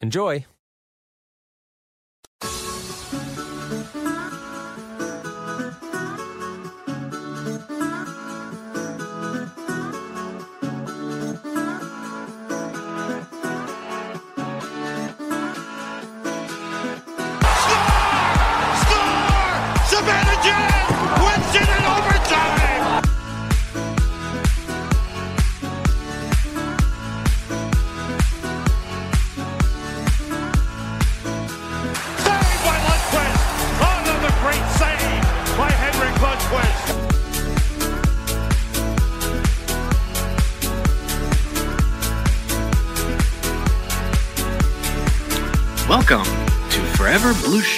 Enjoy!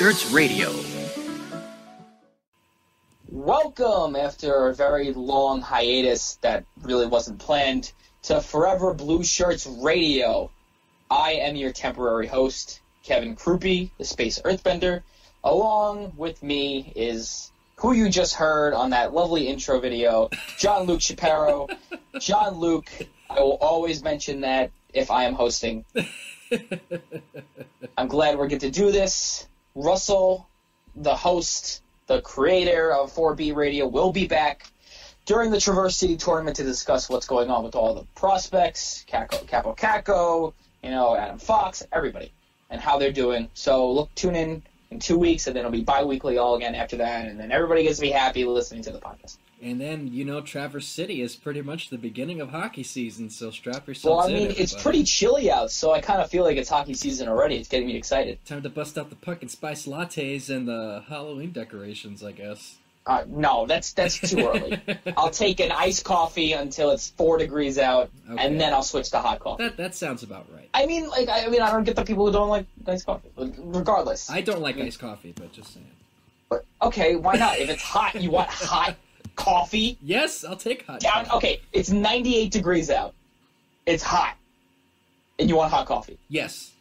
Blue Shirts Radio. Welcome after a very long hiatus that really wasn't planned to Forever Blue Shirts Radio. I am your temporary host, Kevin Krupe, the Space Earthbender. Along with me is who you just heard on that lovely intro video, John Luke Shapiro. John Luke, I will always mention that if I am hosting. I'm glad we're getting to do this. Russell, the host, the creator of 4B Radio, will be back during the Traverse City tournament to discuss what's going on with all the prospects, Kakko, Kaapo Kakko, you know, Adam Fox, everybody, and how they're doing. So look, tune in in two weeks, and then it'll be bi-weekly all again after that, and then everybody gets to be happy listening to the podcast. And then, you know, Traverse City is pretty much the beginning of hockey season, so strap yourselves Well, I in. mean, it's pretty chilly out, so I kind of feel like it's hockey season already. It's getting me excited. Time to bust out the pumpkin spice lattes and the Halloween decorations, I guess. Uh, no, that's that's too early. I'll take an iced coffee until it's four degrees out, Okay. and then I'll switch to hot coffee. That that sounds about right. I mean, like, I I mean, I don't get the people who don't like iced coffee. Regardless, I don't like iced coffee, but just saying. But, okay, why not? If it's hot, you want hot coffee. Yes, I'll take hot. Down. coffee. Okay, it's 98 degrees out. It's hot, and you want hot coffee. Yes,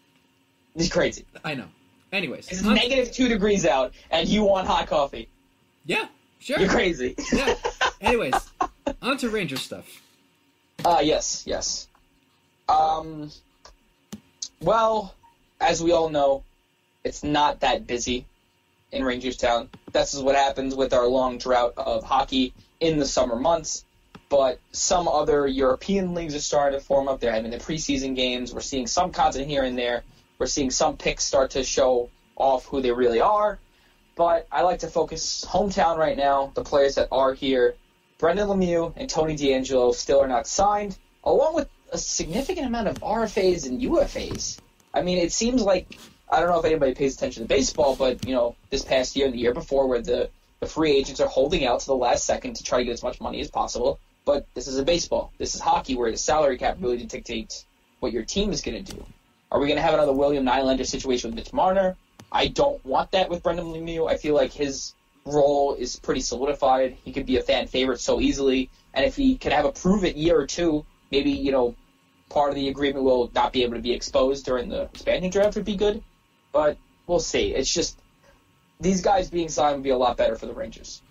It's crazy. I know. Anyways, It's negative two degrees out, and you want hot coffee. yeah, sure. You're crazy. Yeah. Anyways, on to Ranger stuff. Uh, yes, yes. Um, well, as we all know, it's not that busy in Rangerstown. This is what happens with our long drought of hockey in the summer months. But some other European leagues are starting to form up. They're having the preseason games. We're seeing some content here and there. We're seeing some picks start to show off who they really are. But I like to focus hometown right now, the players that are here. Brendan Lemieux and Tony DeAngelo still are not signed, along with a significant amount of RFAs and UFAs. I mean, it seems like I don't know if anybody pays attention to baseball, but you know, this past year and the year before, where the the free agents are holding out to the last second to try to get as much money as possible. But this is a baseball. This is hockey, where the salary cap really dictates what your team is going to do. Are we going to have another William Nylander situation with Mitch Marner? I don't want that with Brendan Lemieux. I feel like his role is pretty solidified. He could be a fan favorite so easily, and if he can have a prove it year or two, maybe you know part of the agreement will not be able to be exposed during the expansion draft would be good. But we'll see. It's just these guys being signed would be a lot better for the Rangers.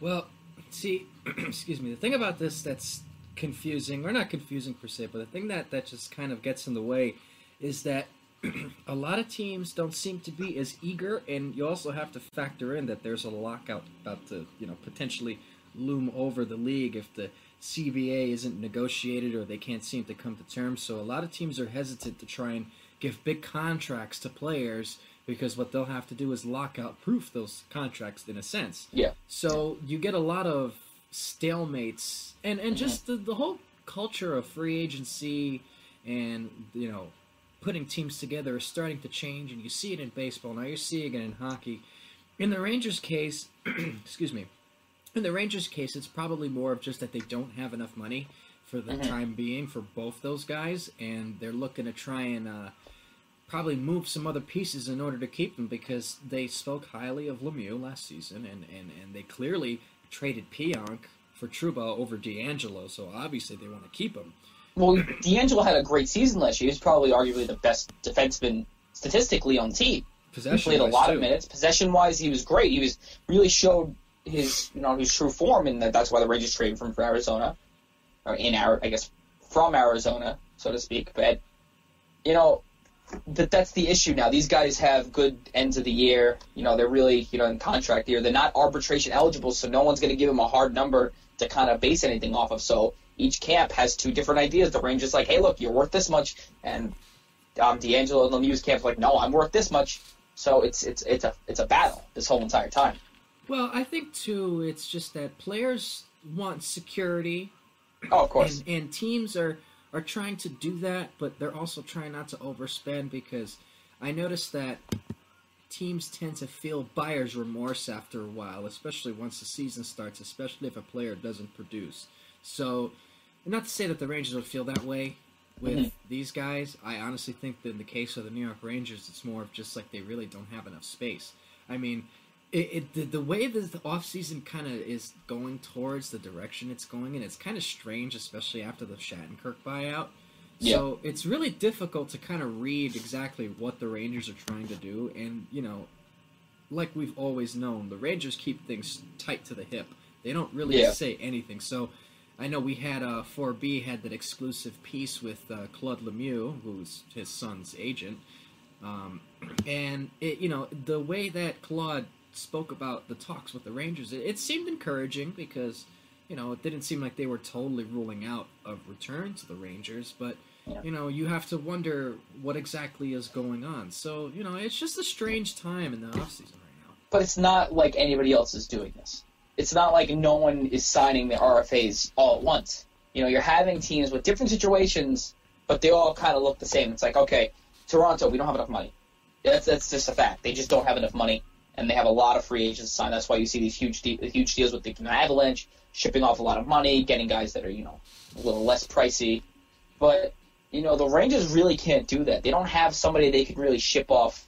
Well, see, excuse me. The thing about this that's confusing, or not confusing per se, but the thing that that just kind of gets in the way is that a lot of teams don't seem to be as eager, and you also have to factor in that there's a lockout about to, you know, potentially loom over the league if the CBA isn't negotiated or they can't seem to come to terms. So a lot of teams are hesitant to try and give big contracts to players because what they'll have to do is lock out proof those contracts in a sense. Yeah. So you get a lot of stalemates and and Mm-hmm. just the, the whole culture of free agency and you know putting teams together is starting to change and you see it in baseball now you're seeing it in hockey in the rangers case excuse me in the rangers case it's probably more of just that they don't have enough money for the time being for both those guys and they're looking to try and uh, probably move some other pieces in order to keep them because they spoke highly of Lemieux last season and, and, and they clearly traded Pionk for Trouba over DeAngelo, so obviously they want to keep him. Well, DeAngelo had a great season last year. He's probably arguably the best defenseman statistically on the team. He Possession played a lot of minutes. Possession wise, he was great. He was really showed his you know his true form, and that, that's why the Rangers traded him from Arizona, or in our I guess from Arizona, so to speak. But you know that that's the issue now. These guys have good ends of the year. You know they're really you know in contract year. They're not arbitration eligible, so no one's going to give them a hard number to kind of base anything off of. So each camp has two different ideas. The Rangers like, hey, look, you're worth this much, and um, DeAngelo and the Lemieux's camp's like, no, I'm worth this much. So it's it's it's a it's a battle this whole entire time. Well, I think too, it's just that players want security, Oh, of course. and, and teams are are trying to do that, but they're also trying not to overspend because I noticed that teams tend to feel buyer's remorse after a while, especially once the season starts, especially if a player doesn't produce. So, not to say that the Rangers would feel that way with mm-hmm. these guys. I honestly think that in the case of the New York Rangers, it's more of just like they really don't have enough space. I mean, it, it the, the way that the offseason kind of is going towards the direction it's going in, it's kind of strange, especially after the Shattenkirk buyout. Yeah. So it's really difficult to kind of read exactly what the Rangers are trying to do, and you know, like we've always known, the Rangers keep things tight to the hip. They don't really Yeah. say anything. So I know we had uh, 4B had that exclusive piece with uh, Claude Lemieux, who's his son's agent, um, and it, you know the way that Claude spoke about the talks with the Rangers, it, it seemed encouraging because you know it didn't seem like they were totally ruling out a return to the Rangers, but you know you have to wonder what exactly is going on. So you know it's just a strange time in the offseason right now. but it's not like anybody else is doing this. It's not like no one is signing the RFAs all at once. You know, you're having teams with different situations, but they all kind of look the same. It's like, okay, Toronto, we don't have enough money. That's that's just a fact. They just don't have enough money, and they have a lot of free agents signed. That's why you see these huge de- huge deals with the Avalanche, shipping off a lot of money, getting guys that are you know a little less pricey. But you know, the Rangers really can't do that. They don't have somebody they could really ship off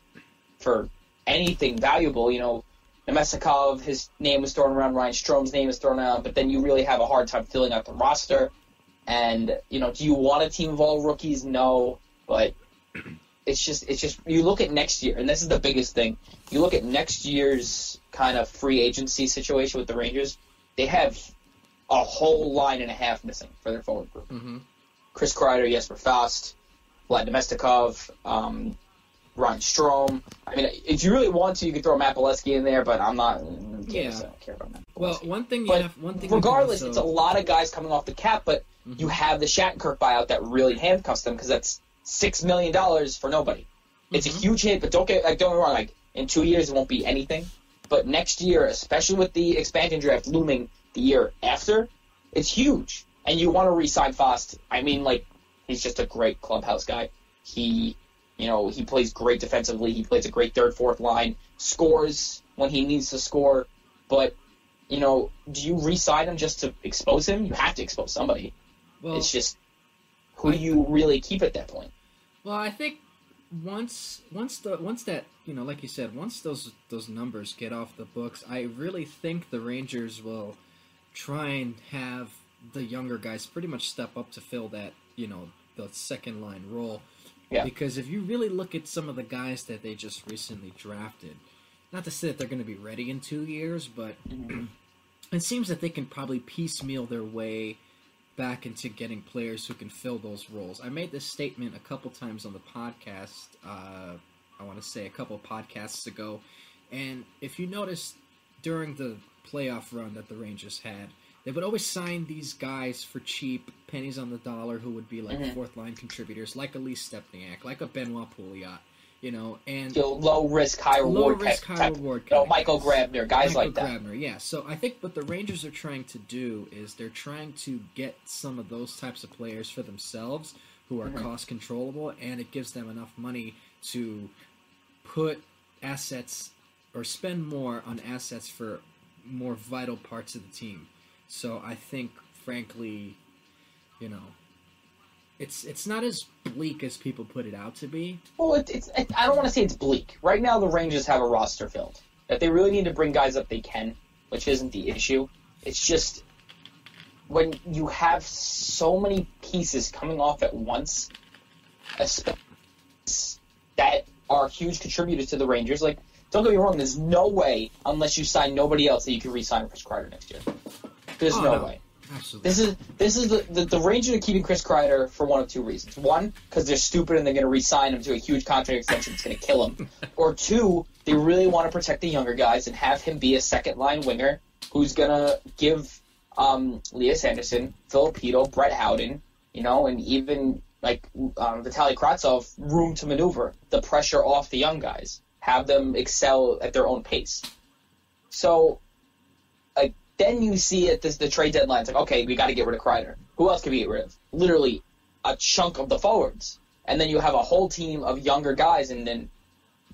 for anything valuable. You know, Namestnikov, his name was thrown around, Ryan Strome's name is thrown around, but then you really have a hard time filling out the roster. And you know, do you want a team of all rookies? No, but it's just it's just you look at next year, and this is the biggest thing. You look at next year's kind of free agency situation with the Rangers. They have a whole line and a half missing for their forward group. Mm-hmm. Chris Kreider, Jesper Fast, Vlad Namestnikov, um, Ryan Strome. I mean, if you really want to, you could throw Matt Beleskey in there, but I'm not. I Yeah. don't care about Matt. Well, one thing you But have, one thing. regardless, also- it's a lot of guys coming off the cap, but Mm-hmm. you have the Shattenkirk buyout that really handcuffs them because that's six million dollars for nobody. It's Mm-hmm. a huge hit, but don't get like don't get me wrong. Like in two years, it won't be anything. But next year, especially with the expansion draft looming the year after, it's huge. And you want to re-sign Fast. I mean, like he's just a great clubhouse guy. He, you know, he plays great defensively. He plays a great third, fourth line. Scores when he needs to score. But you know, do you re-sign him just to expose him? You have to expose somebody. well, it's just who do you really keep at that point? Well, I think once once the once that you know, like you said, once those those numbers get off the books, I really think the Rangers will try and have the younger guys pretty much step up to fill that you know the second line role. Yeah. Because if you really look at some of the guys that they just recently drafted, not to say that they're going to be ready in two years, but mm-hmm. it seems that they can probably piecemeal their way back into getting players who can fill those roles. I made this statement a couple times on the podcast. Uh, I want to say a couple podcasts ago, and if you notice during the playoff run that the Rangers had, they would always sign these guys for cheap, pennies on the dollar, who would be like fourth line contributors, like a Lee Stempniak, like a Benoit Pouliot. You know, and know, low risk, high low reward risk, type, high reward. you know, Michael. Grabner, guys Michael like that. Grabner, yeah. So I think what the Rangers are trying to do is they're trying to get some of those types of players for themselves who are Mm-hmm. cost controllable, and it gives them enough money to put assets or spend more on assets for more vital parts of the team. So I think, frankly, you know, it's it's not as bleak as people put it out to be. Well, it, it's it, I don't want to say it's bleak. Right now, the Rangers have a roster filled. If they really need to bring guys up, they can, which isn't the issue. It's just when you have so many pieces coming off at once, especially that are huge contributors to the Rangers. Like, don't get me wrong. There's no way, unless you sign nobody else, that you can re-sign Chris Kreider next year. There's Oh, no, no. way. Absolutely. This is this is the, the the Rangers are keeping Chris Kreider for one of two reasons. One, because they're stupid and they're going to re-sign him to a huge contract extension that's going to kill him. or two, they really want to protect the younger guys and have him be a second line winger who's going to give um, Lias Andersson, Filipino, Brett Howden, you know, and even like um, Vitaly Kravtsov room to maneuver the pressure off the young guys, have them excel at their own pace. So then you see at this the trade deadline, it's like, okay, we got to get rid of Kreider. Who else can we get rid of? Literally a chunk of the forwards, and then you have a whole team of younger guys. And then,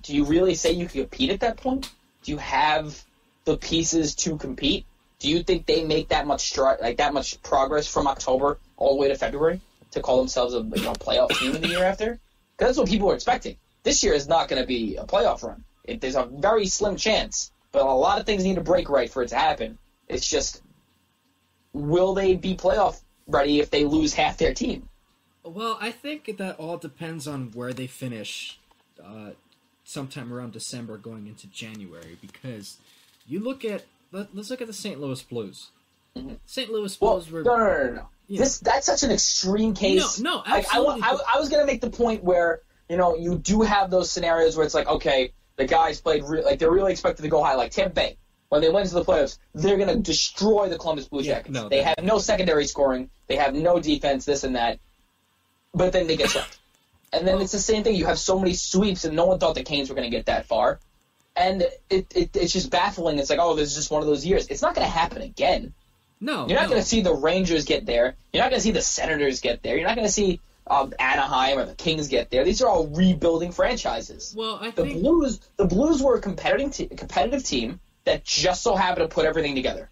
do you really say you can compete at that point? Do you have the pieces to compete? Do you think they make that much stri- like that much progress from October all the way to February to call themselves a you know, playoff team in the year after? Because that's what people are expecting. This year is not going to be a playoff run. It, there's a very slim chance, but a lot of things need to break right for it to happen. It's just, will they be playoff ready if they lose half their team? Well, I think that all depends on where they finish uh, sometime around December going into January because you look at let, us look at the St. Louis Blues. St. Louis Mm-hmm. Well, Blues were no, no, no, no. This that's such an extreme case. No, no, Like, I, absolutely, I, I was gonna make the point where you know you do have those scenarios where it's like, okay, the guys played re- like they're really expected to go high, like Tampa Bay. When they went into the playoffs, they're gonna destroy the Columbus Blue Yeah, Jackets. no, they they- have no secondary scoring. They have no defense. This and that. But then they get swept. And then it's the same thing. You have so many sweeps, and no one thought the Canes were going to get that far. And it, it it's just baffling. It's like, oh, this is just one of those years. It's not going to happen again. no. You're not no. going to see the Rangers get there. You're not going to see the Senators get there. You're not going to see um, Anaheim or the Kings get there. These are all rebuilding franchises. Well, I The think Blues, the Blues were a competitive, te- competitive team that just so happened to put everything together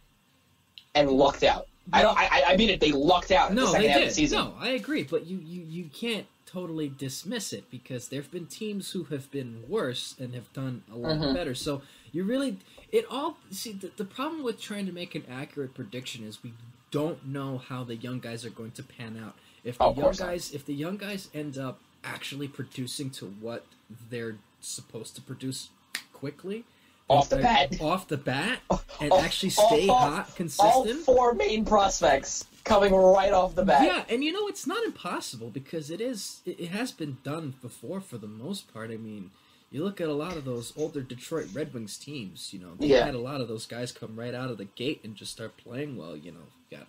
and lucked out. I don't. I, I mean it. They lucked out the no, second they did. the season. No, I agree, but you, you you can't totally dismiss it because there have been teams who have been worse and have done a lot Mm-hmm. better. So you really it all see the, the problem with trying to make an accurate prediction is we don't know how the young guys are going to pan out. If the Oh, young course not. guys if the young guys end up actually producing to what they're supposed to produce quickly Off the bat. off the bat and All- actually stay all- hot All consistent four main prospects coming right off the bat. yeah, and you know it's not impossible because it is. It, it has been done before for the most part. I mean, you look at a lot of those older Detroit Red Wings teams. You know, they Yeah. had a lot of those guys come right out of the gate and just start playing well. You know, you got,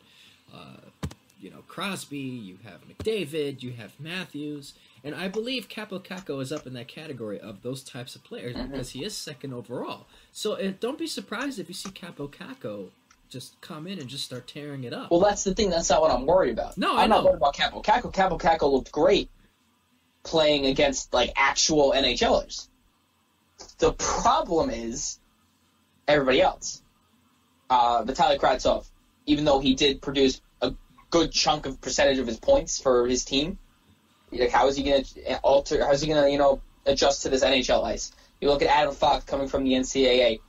uh, you know, Crosby. You have McDavid. You have Matthews. And I believe Kaapo Kakko is up in that category of those types of players Mm-hmm. because he is second overall. So uh, don't be surprised if you see Kaapo Kakko just come in and just start tearing it up. Well, that's the thing. That's not what I'm worried about. No, I I'm not worried about Kaapo Kakko. Kaapo Kakko looked great playing against like actual NHLers. The problem is everybody else. Uh, Vitaly Kravtsov, even though he did produce a good chunk of percentage of his points for his team, like how is he going to alter? How is he going to you know adjust to this NHL ice? You look at Adam Fox coming from the NCAA.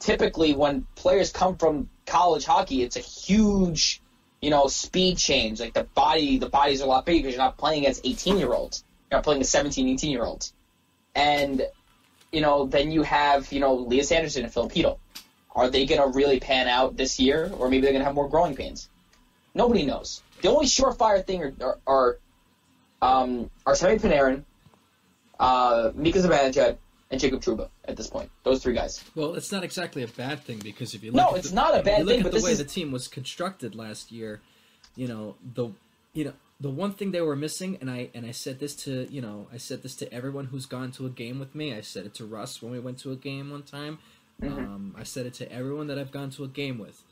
Typically, when players come from college hockey, it's a huge, you know, speed change. Like the body, the bodies are a lot bigger because you're not playing against 18 year olds. You're not playing against 17, 18 year olds. And, you know, then you have, you know, Lias Andersson and Filipino. Are they going to really pan out this year, or maybe they're going to have more growing pains? Nobody knows. The only surefire thing are are, are um, Artemi Panarin, uh, Mika Zibanejad, and Jacob Trouba at this point. Those three guys. Well, it's not exactly a bad thing because if you look No, at it's the, not a bad thing, but the way is- the team was constructed last year, you know the you know the one thing they were missing, and I and I said this to you know I said this to everyone who's gone to a game with me. I said it to Russ when we went to a game one time. Um, I said it to everyone that I've gone to a game with.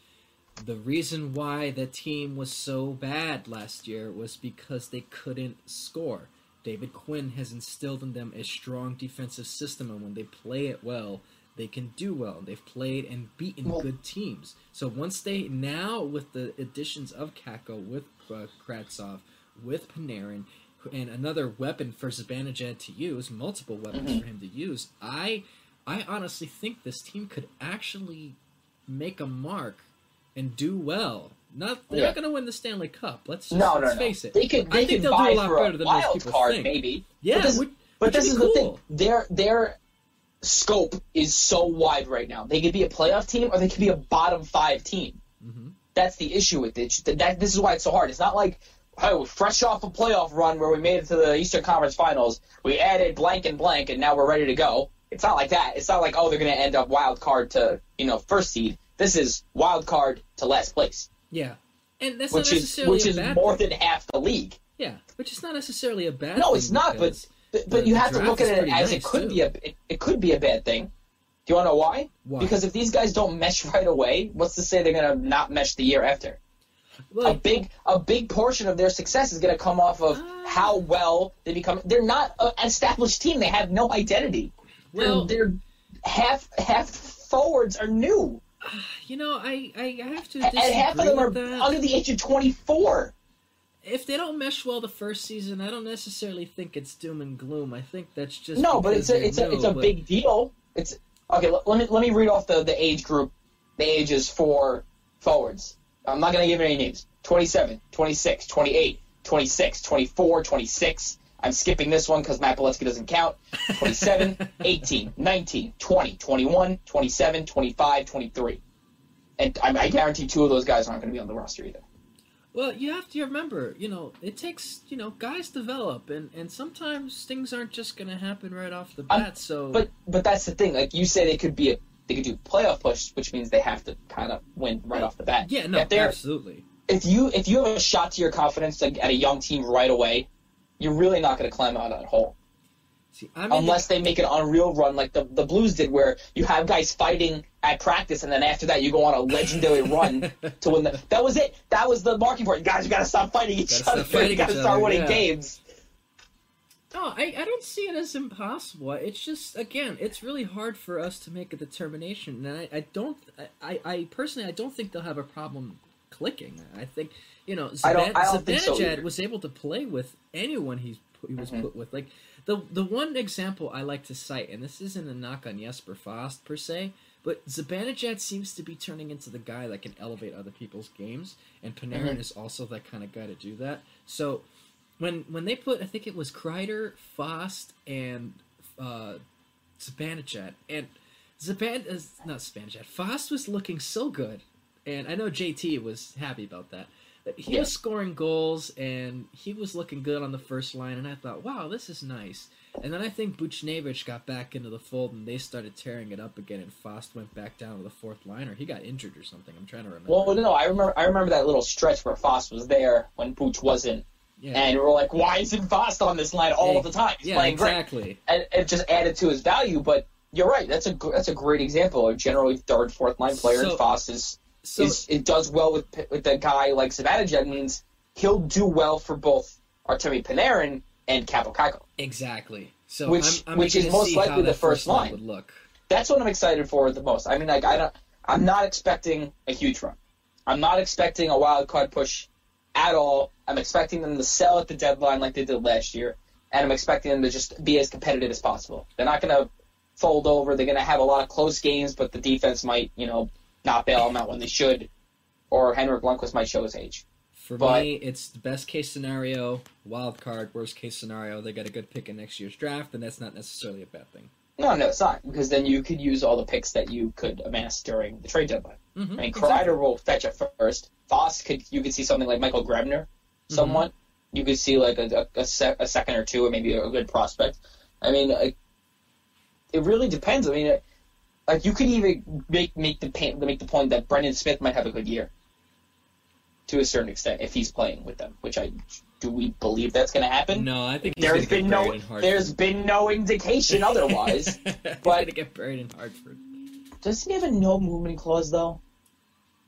The reason why the team was so bad last year was because they couldn't score. David Quinn has instilled in them a strong defensive system, and when they play it well, they can do well. They've played and beaten Well- good teams. So once they now with the additions of Kakko, with uh, Kravtsov, with Panarin, and another weapon for Zibanejad to use, multiple weapons Mm-hmm. for him to use, I I honestly think this team could actually make a mark and do well. Not they're Yeah. not going to win the Stanley Cup. Let's just No, no, let's no. face it. They could, I think could they'll buy do a lot better a than most people card, think. maybe. Yeah, but this, but this is be the thing. Their their scope is so wide right now. They could be a playoff team, or they could be a bottom five team. Mm-hmm. That's the issue with it. That, that this is why it's so hard. It's not like oh, fresh off a playoff run where we made it to the Eastern Conference Finals, we added blank and blank, and now we're ready to go. It's not like that. It's not like oh, they're going to end up wild card to you know first seed. This is wild card to last place, Yeah, and that's which not is necessarily which a is more than half the league. Yeah, which is not necessarily a bad. No, it's not. But but, you have to look at it as it could too. be a it, it could be a bad thing. Do you want to know why? Why? Because if these guys don't mesh right away, what's to say they're gonna not mesh the year after? a big a big portion of their success is gonna come off of Ah. how well they become. They're not an established team. They have no identity. Well- they're, they're half half forwards are new, you know, I I have to and half of them are that. under the age of twenty four. if they don't mesh well the first season, I don't necessarily think it's doom and gloom. I think that's just No, but it's a it's a it's a but- big deal. It's okay. Let, let me let me read off the the age group, the ages for forwards. I'm not gonna give any names. 27, 26, 28, 26, 24, 26. I'm skipping this one because Matt Beleskey doesn't count. 27, 18, 19, 20, 21, 27, 25, 23. And I, I guarantee two of those guys aren't going to be on the roster either. Well, you have to remember, you know, it takes, you know, guys develop, and and sometimes things aren't just going to happen right off the Um, bat. so, But but that's the thing. Like you say, they could be a they could do playoff push, which means they have to kind of win right off the bat. yeah, no, If absolutely. if you if you have a shot to your confidence like, at a young team right away, you're really not going to climb out of that hole See, I mean, unless they make an unreal run like the the Blues did, where you have guys fighting at practice, and then after that you go on a legendary run to win the. That was it. That was the marking point. Guys, you got to stop fighting each Gotta other. stop fighting you got to start winning yeah. games. No, I, I don't see it as impossible. It's just again, it's really hard for us to make a determination, and I, I don't, I, I personally, I don't think they'll have a problem clicking. I think you know, I don't- I don't think so was able to play with anyone he's put, he was Mhm. put with. Like the the one example I like to cite, and this isn't a knock on Jesper Fast per se, but Zibanejad seems to be turning into the guy that can elevate other people's games, and Panarin Mhm. is also that kind of guy to do that. So when when they put, I think it was Kreider, Fast, and uh, Zibanejad, and Ziban is not Zibanejad. Fast was looking so good, and I know JT was happy about that. He Yeah. was scoring goals, and he was looking good on the first line, and I thought, wow, this is nice. And then I think Buchnevich got back into the fold, and they started tearing it up again, and Fast went back down to the fourth line, or he got injured or something. I'm trying to remember. Well, no, I remember I remember that little stretch where Fast was there when Booch wasn't, yeah, and we were like, why isn't Fast on this line all Yeah, the time? He's yeah, playing great. exactly. and it just added to his value. But you're right. That's a that's a great example. A generally third, fourth line player. So- and Fast is, So is it does well with with a guy like Savannah means he'll do well for both Artemi Panarin and Kaapo Kakko. exactly. So Which- I'm, I'm which is most likely the first line. would look. That's what I'm excited for the most. I mean, like I don't, I'm not expecting a huge run. I'm not expecting a wild card push at all. I'm expecting them to sell at the deadline like they did last year, and I'm expecting them to just be as competitive as possible. They're not going to fold over. They're going to have a lot of close games, but the defense might, you know, not bail them out when they should, or Henrik Lundqvist might show his age. For But- me, it's the best case scenario, wild card. Worst case scenario, they get a good pick in next year's draft, and that's not necessarily a bad thing. No, no, it's not because then you could use all the picks that you could amass during the trade deadline. Mm-hmm. I mean, Kreider will fetch it first. Fast could you could see something like Michael Grabner, somewhat. You could see like a, a, a, sec, a second or two, or maybe a good prospect. I mean, like, it really depends. I mean, like you could even make make the make the point that Brendan Smith might have a good year. to a certain extent if he's playing with them. Which I do we believe that's going to happen? No, I think There's been no there's been no indication otherwise. he's but- gonna get buried in Hartford. Doesn't he have a no movement clause though?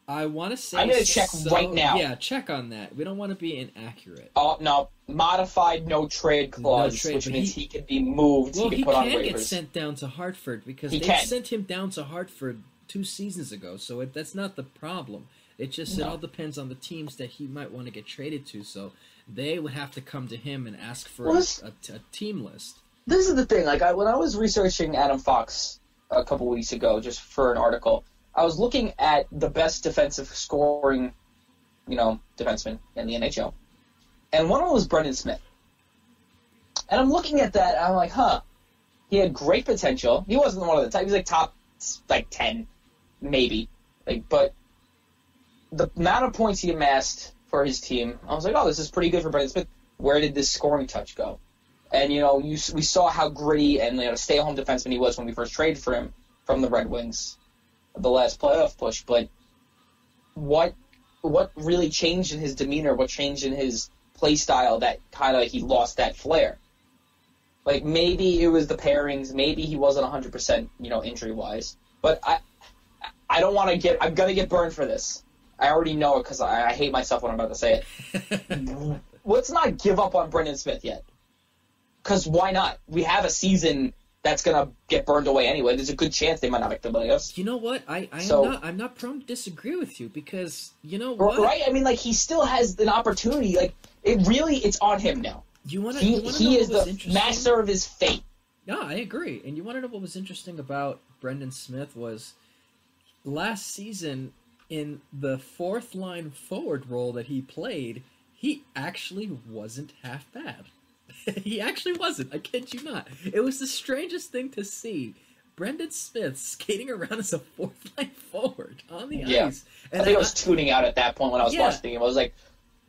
I want to say. I'm gonna check so- right now. Yeah, check on that. We don't want to be inaccurate. Oh no, modified no trade clause, trade, which means he- he, can be moved. Well, he he can put on can get sent down to Hartford because He they can. sent him down to Hartford two seasons ago. So it, that's not the problem. It just it all depends on the teams that he might want to get traded to. So they would have to come to him and ask for Well, this- a, a team list. this is the thing. Like I, when I was researching Adam Fox a couple weeks ago, just for an article, I was looking at the best defensive scoring, you know, defenseman in the NHL, and one of them was Brendan Smith. And I'm looking at that, and I'm like, huh, he had great potential. He wasn't one of the top. He was like top, like ten, maybe, like, but the amount of points he amassed for his team, I was like, oh, this is pretty good for Brendan Smith. Where did this scoring touch go? And you know, you we saw how gritty and you know stay-at-home defenseman he was when we first traded for him from the Red Wings, the last playoff push. But what what really changed in his demeanor? What changed in his play style that kind of he lost that flair? Like maybe it was the pairings, maybe he wasn't 100 percent you know injury wise. But I I don't want to get I'm gonna get burned for this. I already know it because I, I hate myself when I'm about to say it let's not give up on Brendan Smith yet. Because why not? We have a season that's gonna get burned away anyway. There's a good chance they might not make the playoffs. You know what? I I So- am not I'm not prone to disagree with you because you know what? Right? I mean, like he still has an opportunity. Like it really, it's on him now. You want to He you want to he know is the master of his fate. Yeah, I agree. And you want to know what was interesting about Brendan Smith was last season in the fourth line forward role that he played, he actually wasn't half bad. he actually wasn't. I kid you not. It was the strangest thing to see. Brendan Smith skating around as a fourth line forward on the Yeah. ice. I think I was tuning out at that point when I was Yeah. watching game. I was like,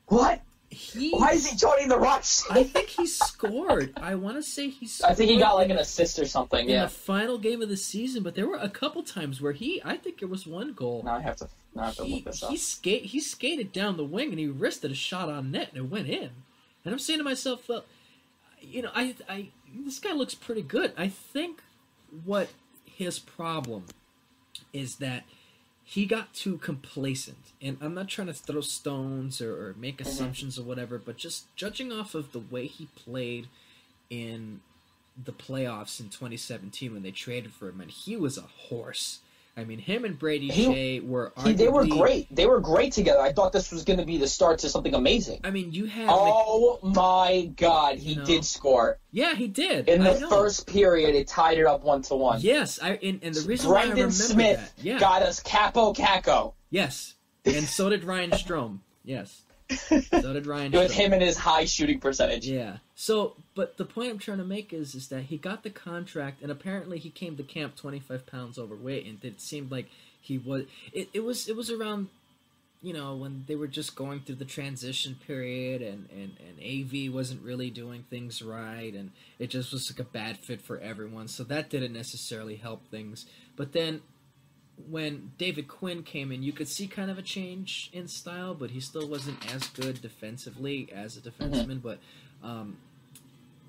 "What? he, Why is he joining the Rush?" I think he scored. I want to say he scored. I think he got like an assist or something. in Yeah. the final game of the season, but there were a couple times where he, I think there was one goal. Now I have to. Now I have to he, look this up. he skate he skated down the wing and he wristed a shot on net and it went in. And I'm saying to myself, well, you know, I I this guy looks pretty good. I think what his problem is that he got too complacent. And I'm not trying to throw stones or, or make mm-hmm. assumptions or whatever, but just judging off of the way he played in the playoffs in 2017 when they traded for him, and he was a horse. I mean, him and Brady He- Shea were He, they were great. They were great together. I thought this was going to be the start to something amazing. I mean, you had Oh my God, he know. did score yeah, he did in the first period. It tied it up one to one. Yes, I and, and the reason Brendan remember Smith that, yeah, got us Kaapo Kakko yes, and so did Ryan Strome. Yes, so did Ryan. with him and his high shooting percentage. Yeah. So, but the point I'm trying to make is, is that he got the contract, and apparently he came to camp 25 pounds overweight, and it seemed like he was. It, it was it was around, you know, when they were just going through the transition period, and and and AV wasn't really doing things right, and it just was like a bad fit for everyone. So that didn't necessarily help things. But then when David Quinn came in, you could see kind of a change in style, but he still wasn't as good defensively as a defenseman. But um,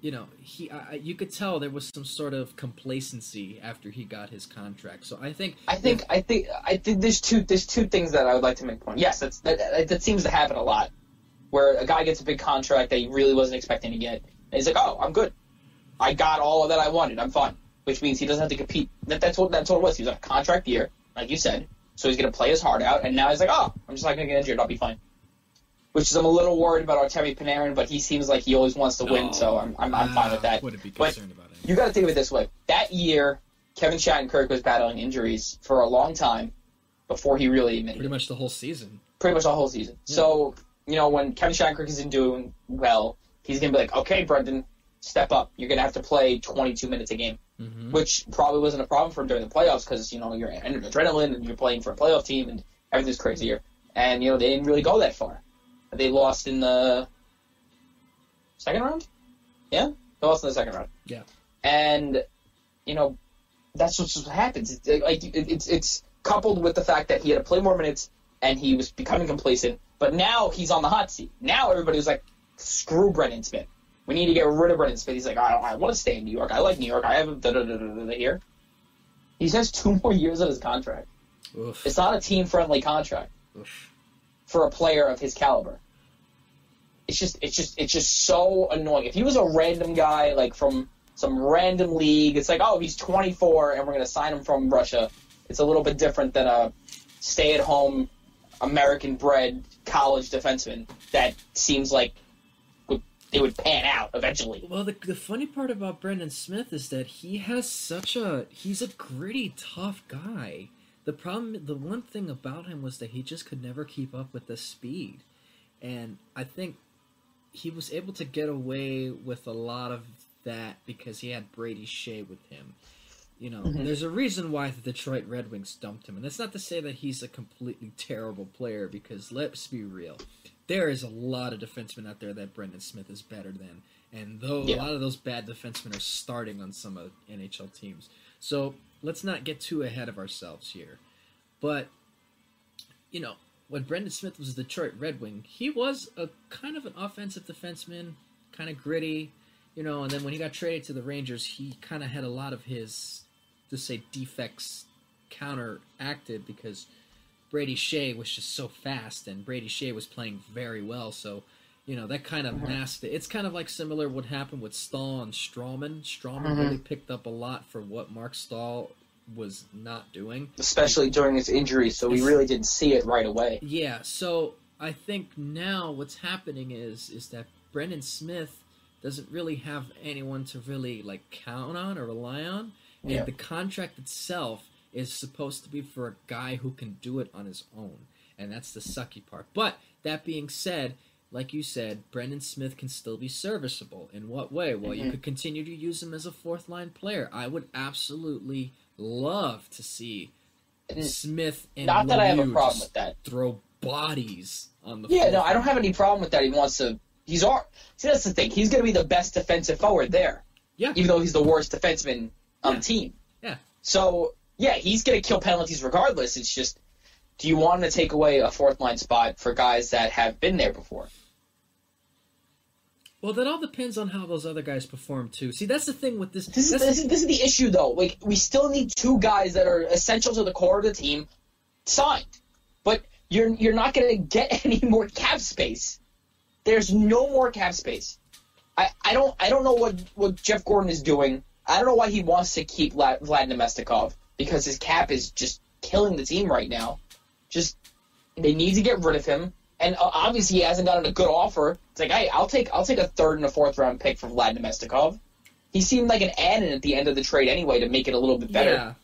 you know, he I, you could tell there was some sort of complacency after he got his contract. So I think I think I think I think there's two there's two things that I would like to make point. Yes, that's that, that, that seems to happen a lot, where a guy gets a big contract that he really wasn't expecting to get, and he's like, "Oh, I'm good. I got all of that I wanted. I'm fine." Which means he doesn't have to compete. That, that's what that's what it was. He was on a contract year, like you said, so he's gonna play his heart out, and now he's like, "Oh, I'm just not gonna get injured. I'll be fine." Which is I'm a little worried about Artemi Panarin, but he seems like he always wants to win, so oh. I'm I'm, I'm fine with that. Ah, wouldn't be But concerned about it. you got to think of it this way: that year, Kevin Shattenkirk was battling injuries for a long time before he really admitted Pretty much the whole season. Pretty much the whole season. So you know, when Kevin Shattenkirk isn't doing well, he's gonna be like, "Okay, Brendan, step up. You're gonna have to play 22 minutes a game," hmm which probably wasn't a problem for him during the playoffs because you know you're under adrenaline and you're playing for a playoff team and everything's crazier. And you know they didn't really go that far. They lost in the second round. Yeah, they lost in the second round. Yeah. and you know that's what happens. It's, like it, it's it's coupled with the fact that he had to play more minutes and he was becoming complacent. But now he's on the hot seat. Now everybody was like, screw Brendan Smith. We need to get rid of Brendan Smith. He's like, I don't. I want to stay in New York. I like New York. I have a da da da da da here. He has two more years of his contract. Oof. It's not a team friendly contract Oof. for a player of his caliber. It's just it's just it's just so annoying. If he was a random guy like from some random league, it's like, oh, he's 24 and we're going to sign him from Russia. It's a little bit different than a stay-at-home American-bred college defenseman that seems like they would pan out eventually. Well, the, the funny part about Brendan Smith is that he has such a he's a gritty, tough guy. The problem, the one thing about him was that he just could never keep up with the speed, and I think he was able to get away with a lot of that because he had Brady Skjei with him. You know, mm-hmm. there's a reason why the Detroit Red Wings dumped him, and that's not to say that he's a completely terrible player. Because let's be real, there is a lot of defensemen out there that Brendan Smith is better than, and though Yeah. a lot of those bad defensemen are starting on some of NHL teams, so let's not get too ahead of ourselves here. But you know, when Brendan Smith was a Detroit Red Wing, he was a kind of an offensive defenseman, kind of gritty, you know. And then when he got traded to the Rangers, he kind of had a lot of his, to say, defects counteracted because Brady Skjei was just so fast, and Brady Skjei was playing very well. So, you know, that kind of mm-hmm. masked it. It's kind of like similar what happened with Staal and Stralman. Stralman mm-hmm. really picked up a lot for what Marc Staal was not doing. Especially during his injury, so we really didn't see it right away. Yeah, so I think now what's happening is is that Brendan Smith doesn't really have anyone to really like count on or rely on, and Yeah. the contract itself is supposed to be for a guy who can do it on his own, and that's the sucky part. But that being said, like you said, Brendan Smith can still be serviceable. In what way? Well, you Mhm. could continue to use him as a fourth line player. I would absolutely love to see And Smith and Not that I have a problem with that. throw bodies on the Yeah, no, I don't have any problem with that. He wants to. He's our. See, that's the thing. He's going to be the best defensive forward there, Yeah, even though he's the worst defenseman on the team. Yeah. So yeah, he's going to kill penalties regardless. It's just, do you want to take away a fourth line spot for guys that have been there before? well, that all depends on how those other guys perform too. See, that's the thing with this. This is, this, is, this is the issue, though. Like, we still need two guys that are essential to the core of the team signed, but you're you're not going to get any more cap space. There's no more cap space. I, I don't I don't know what, what Jeff Gorton is doing. I don't know why he wants to keep La- Vlad Namestnikov because his cap is just killing the team right now. Just they need to get rid of him, and uh, obviously he hasn't gotten a good offer. It's like, hey, I'll take I'll take a third and a fourth round pick for Vlad Namestnikov. He seemed like an add-in at the end of the trade anyway to make it a little bit better. Yeah.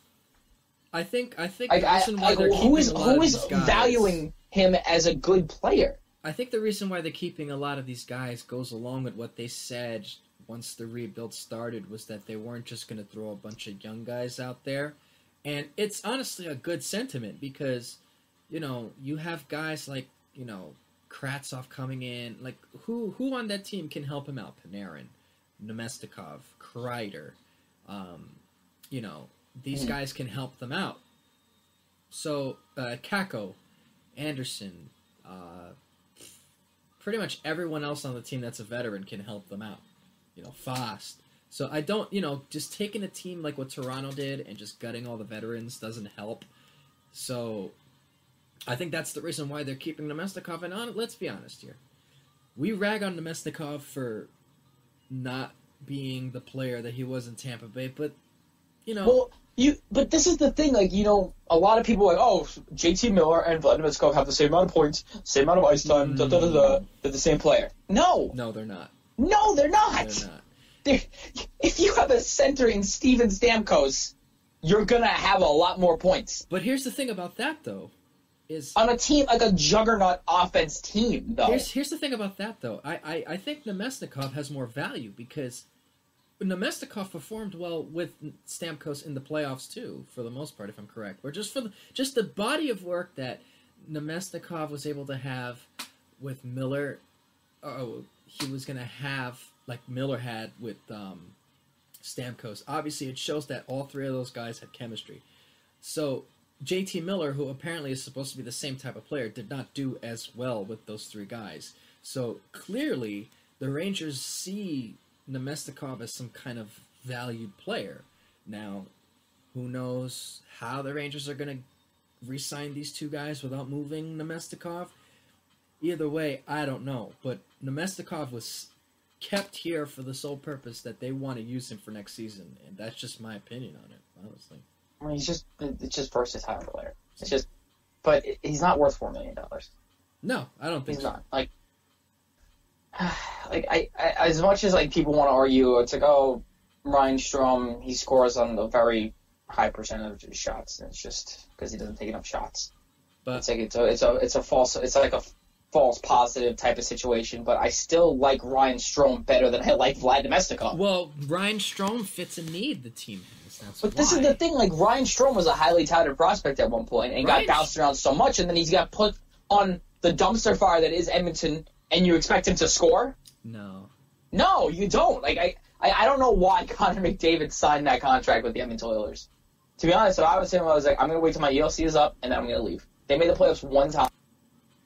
I think I think I, reason why like they're who is who is guys, valuing him as a good player? I think the reason why they're keeping a lot of these guys goes along with what they said once the rebuild started was that they weren't just going to throw a bunch of young guys out there, and it's honestly a good sentiment because, you know, you have guys like you know Kravtsov coming in, like who who on that team can help him out? Panarin, Namestnikov, Kreider, um, you know these Hmm. guys can help them out. So uh, Kakko, Andersson, uh, pretty much everyone else on the team that's a veteran can help them out. You know, fast. So I don't, you know, just taking a team like what Toronto did and just gutting all the veterans doesn't help. So I think that's the reason why they're keeping Namestnikov. And on, let's be honest here, we rag on Namestnikov for not being the player that he was in Tampa Bay, but you know, Well, you but this is the thing. Like you know, a lot of people are like, oh, JT Miller and Vladimir Skov have the same amount of points, same amount of ice time. Da, da, da, da. Mm. They're the same player. No, no, they're not. no, they're not. They're not. They're- if you have a center in Steven Stamkos, you're gonna have a lot more points But here's the thing about that though, is on a team like a juggernaut offense team. Though Here's here's the thing about that though. I, I, I think Namestnikov has more value because Namestnikov performed well with Stamkos in the playoffs too, for the most part, if I'm correct. Or just for the just the body of work that Namestnikov was able to have with Miller. Oh, he was gonna have like Miller had with um, Stamkos. Obviously, it shows that all three of those guys had chemistry. So JT Miller, who apparently is supposed to be the same type of player, did not do as well with those three guys. So clearly, the Rangers see Namestnikov as some kind of valued player. Now, who knows how the Rangers are going to re-sign these two guys without moving Namestnikov? Either way, I don't know. But Namestnikov was kept here for the sole purpose that they want to use him for next season, and that's just my opinion on it, honestly. I mean, he's just it's just versatile player. It's just, but he's not worth four million dollars. No, I don't think He's so. not like. Like I, I, as much as like people want to argue, it's like oh, Ryan Strome he scores on a very high percentage of his shots. And it's just because he doesn't take enough shots. But It's like it's a it's a it's a false it's like a false positive type of situation. But I still like Ryan Strome better than I like Vlad Namestnikov. well, Ryan Strome fits a need the team has. That's But this is the thing, like Ryan Strome was a highly touted prospect at one point and Right. got bounced around so much, and then he's got put on the dumpster fire that is Edmonton, and you expect him to score? No. No, you don't. Like I, I, I don't know why Connor McDavid signed that contract with the Edmonton Oilers. To be honest, if I was him, I was like, I'm gonna wait till my ELC is up, and then I'm gonna leave. They made the playoffs one time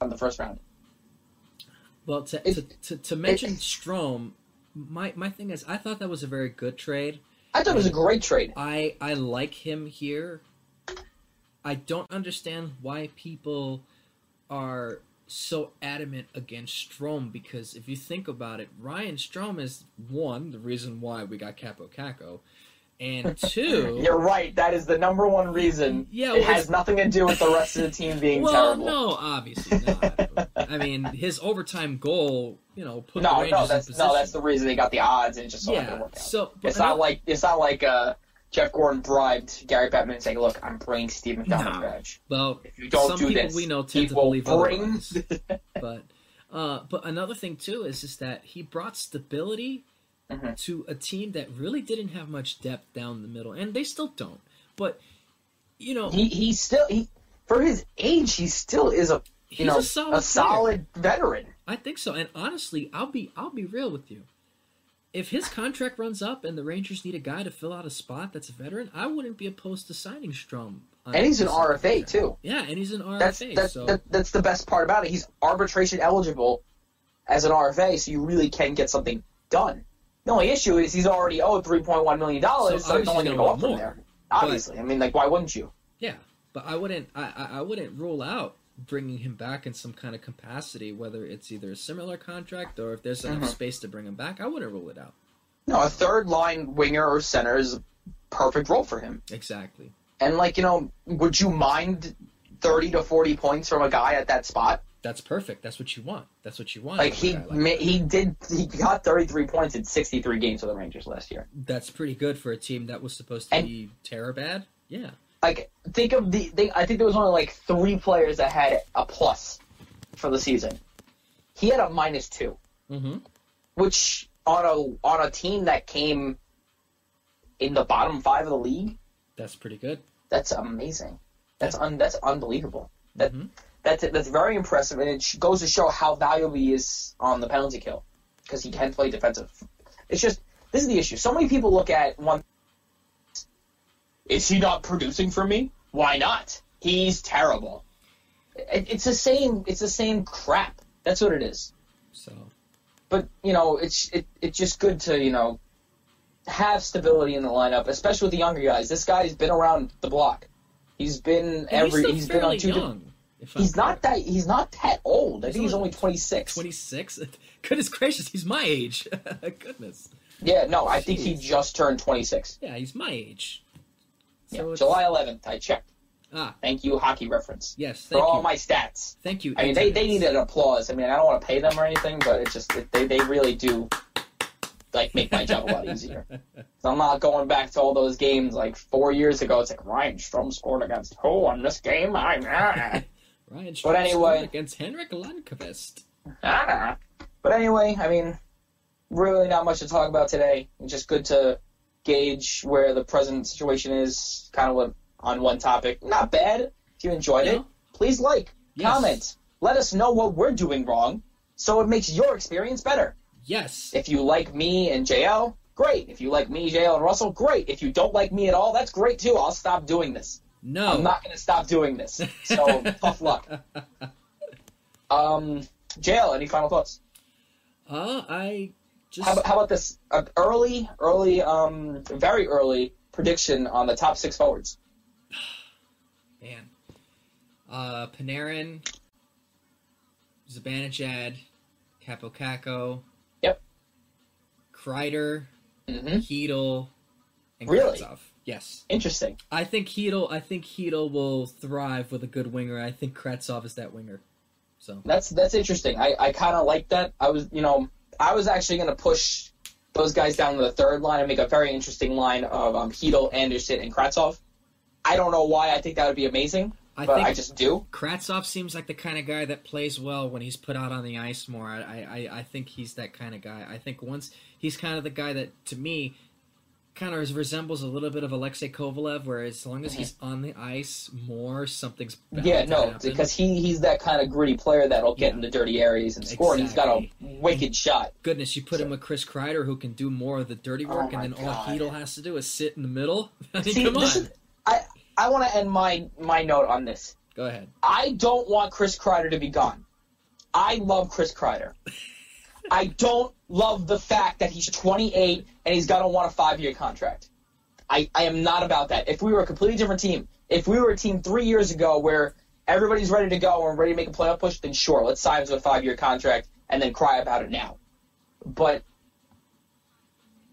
on the first round. Well, to, It- to, to, to mention Strome, my, my thing is, I thought that was a very good trade. I thought it was a great trade. I I like him here. I don't understand why people are so adamant against Strome because if you think about it, Ryan Strome is one the reason why we got Kaapo Kakko, and two, You're right. That is the number one reason. Yeah, it has nothing to do with the rest of the team being well, terrible. no, obviously not. I mean, his overtime goal, you know, put the No, Rangers no, in that's position. no, that's the reason they got the odds, and just so yeah. work out. So It's not like it's not like uh, Jeff Gorton bribed Gary Bettman saying, "Look, I'm bringing Steve McDonald No. badge. well, If you don't some do people this, we know tend to believe bring." but uh, but another thing too is just that he brought stability Mhm. to a team that really didn't have much depth down the middle, and they still don't. But you know, he he still he for his age, he still is a you He's know a solid player. solid veteran. I think so. And honestly, I'll be I'll be real with you. If his contract runs up and the Rangers need a guy to fill out a spot that's a veteran, I wouldn't be opposed to signing Strome. And he's an RFA too. Yeah, and he's an RFA. That's that's so that, that's the best part about it. He's arbitration eligible as an RFA, so you really can get something done. The only issue is he's already owed three point one million dollars, So so, it's only going to go up gonna from there. Obviously, I mean, like, why wouldn't you? yeah, but I wouldn't I I wouldn't rule out bringing him back in some kind of capacity, whether it's either a similar contract or if there's enough Mhm. space to bring him back. I wouldn't rule it out. No, a third line winger or center is a perfect role for him. Exactly. And like, you know, would you mind thirty to forty points from a guy at that spot? That's perfect. That's what you want. That's what you want. Like out of a he like he did he got thirty three points in sixty three games for the Rangers last year. That's pretty good for a team that was supposed to And- be terror bad. Yeah. Like think of the they, I think there was only like three players that had a plus for the season. He had a minus two, Mm-hmm. which on a on a team that came in the bottom five of the league, That's pretty good. that's amazing. That's un, that's unbelievable. That Mhm. that's that's very impressive, and it goes to show how valuable he is on the penalty kill because he can play defensive. It's just this is the issue. So many people look at one. Is he not producing for me? Why not? He's terrible. It, it's the same. It's the same crap. That's what it is. So But you know, it's it, it's just good to you know have stability in the lineup, especially with the younger guys. This guy's been around the block. He's been And every. Still He's been on two. young. He's not that. He's not that old. I He's think he's only only twenty six. Twenty six. Goodness gracious, he's my age. Goodness. Yeah, no, I think he just turned twenty six. Yeah, he's my age. So Yeah, July eleventh. I checked. Ah, Thank you, hockey reference, yes. Thank you. For all you. my stats. Thank you. I mean, they, they internets. need an applause. I mean, I don't want to pay them or anything, but it's just it, they they really do like make my job a lot easier. So I'm not going back to all those games like four years ago. It's like Ryan Strome scored against who on this game? I'm ah, Ryan But anyway- scored against Henrik Lundqvist. ah. But anyway, I mean, really not much to talk about today. It's just good to gauge where the present situation is, kind of on one topic. Not bad. If you enjoyed Yeah. it, please like, Yes. comment, let us know what we're doing wrong, so it makes your experience better. Yes. If you like me and JL, great. If you like me, JL, and Russell, great. If you don't like me at all, that's great too. I'll stop doing this. No. I'm not going to stop doing this. So tough luck. Um, JL, any final thoughts? Uh, I just How about, how about this uh, early, early, um, very early prediction on the top six forwards? man. Uh, Panarin, Zibanejad, Kaapo Kakko. Yep. Kreider, hmm Chytil, and Really? Kravtsov. Yes. Interesting. I think Chytil. I think Chytil will thrive with a good winger. I think Kravtsov is that winger. So That's that's interesting. I, I kind of like that. I was, you know, I was actually going to push those guys down to the third line and make a very interesting line of um, Chytil, Andersson, and Kravtsov. I don't know why. I think that would be amazing, I but think I just do. Kravtsov seems like the kind of guy that plays well when he's put out on the ice more. I, I, I think he's that kind of guy. I think once he's kind of the guy that, to me, kind of resembles a little bit of Alexei Kovalev, where as long as mm-hmm. he's on the ice more, something's Yeah, no, happen. because he he's that kind of gritty player that'll get Yeah. in the dirty areas and score, and he's got a Exactly. wicked shot. goodness, you put him with Chris Kreider, who can do more of the dirty Oh work, my and then all God. Chytil has to do is sit in the middle. I mean, See, come on, is, I I want to end my my note on this. go ahead. I don't want Chris Kreider to be gone. I love Chris Kreider. I don't love the fact that he's 28 and he's got to want a five year contract. I, I am not about that. If we were a completely different team, if we were a team three years ago where everybody's ready to go and ready to make a playoff push, then sure, let's sign him to a five year contract and then cry about it now. But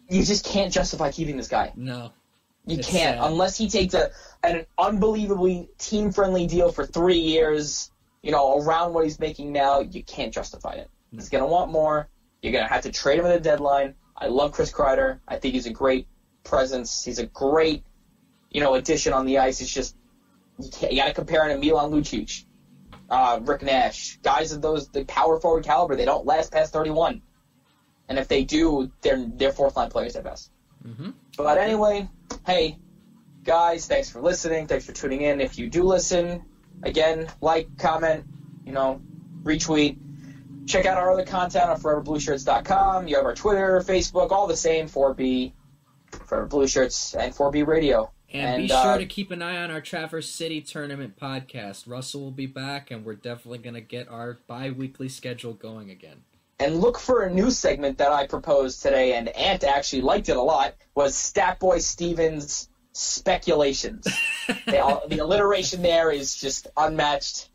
you just can't justify keeping this guy. No, You It's can't sad. unless he takes a an unbelievably team friendly deal for three years. You know, around what he's making now, you can't justify it. He's gonna want more. You're gonna have to trade him at the deadline. I love Chris Kreider. I think he's a great presence. He's a great, you know, addition on the ice. It's just you, you got to compare him to Milan Lucic, uh, Rick Nash, guys of those the power forward caliber. They don't last past 31, and if they do, they're they're fourth line players at best. Mhm. But anyway, hey, guys, thanks for listening. Thanks for tuning in. If you do listen, again, like, comment, you know, retweet. Check out our other content on foreverblueshirts.com. You have our Twitter, Facebook, all the same. 4B, Forever Blue Shirts, and 4B Radio. And, be uh, sure to keep an eye on our Traverse City Tournament podcast. Russell will be back, and we're definitely going to get our bi weekly schedule going again. and look for a new segment that I proposed today, and Ant actually liked it a lot. Was Statboy Stevens speculations? the, the alliteration there is just unmatched,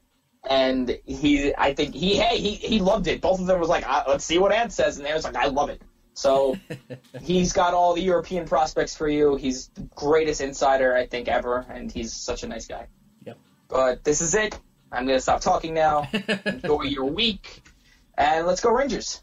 and he, I think he, hey, he, he loved it. Both of them was like, let's see what Ant says, and they was like, I love it. So he's got all the European prospects for you. He's the greatest insider I think ever, and he's such a nice guy. Yep. But this is it. I'm gonna stop talking now. Enjoy your week, and let's go Rangers.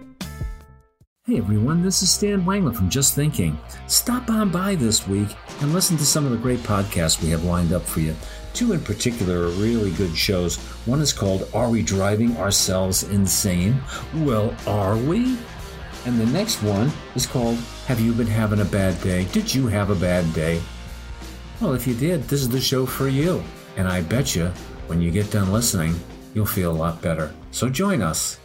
Hey everyone, this is Stan Wangler from Just Thinking. Stop on by this week and listen to some of the great podcasts we have lined up for you. Two in particular are really good shows. One is called Are We Driving Ourselves Insane? Well, are we? And the next one is called Have You Been Having a Bad Day? Did you have a bad day? Well, if you did, this is the show for you. And I bet you, when you get done listening, you'll feel a lot better. So join us.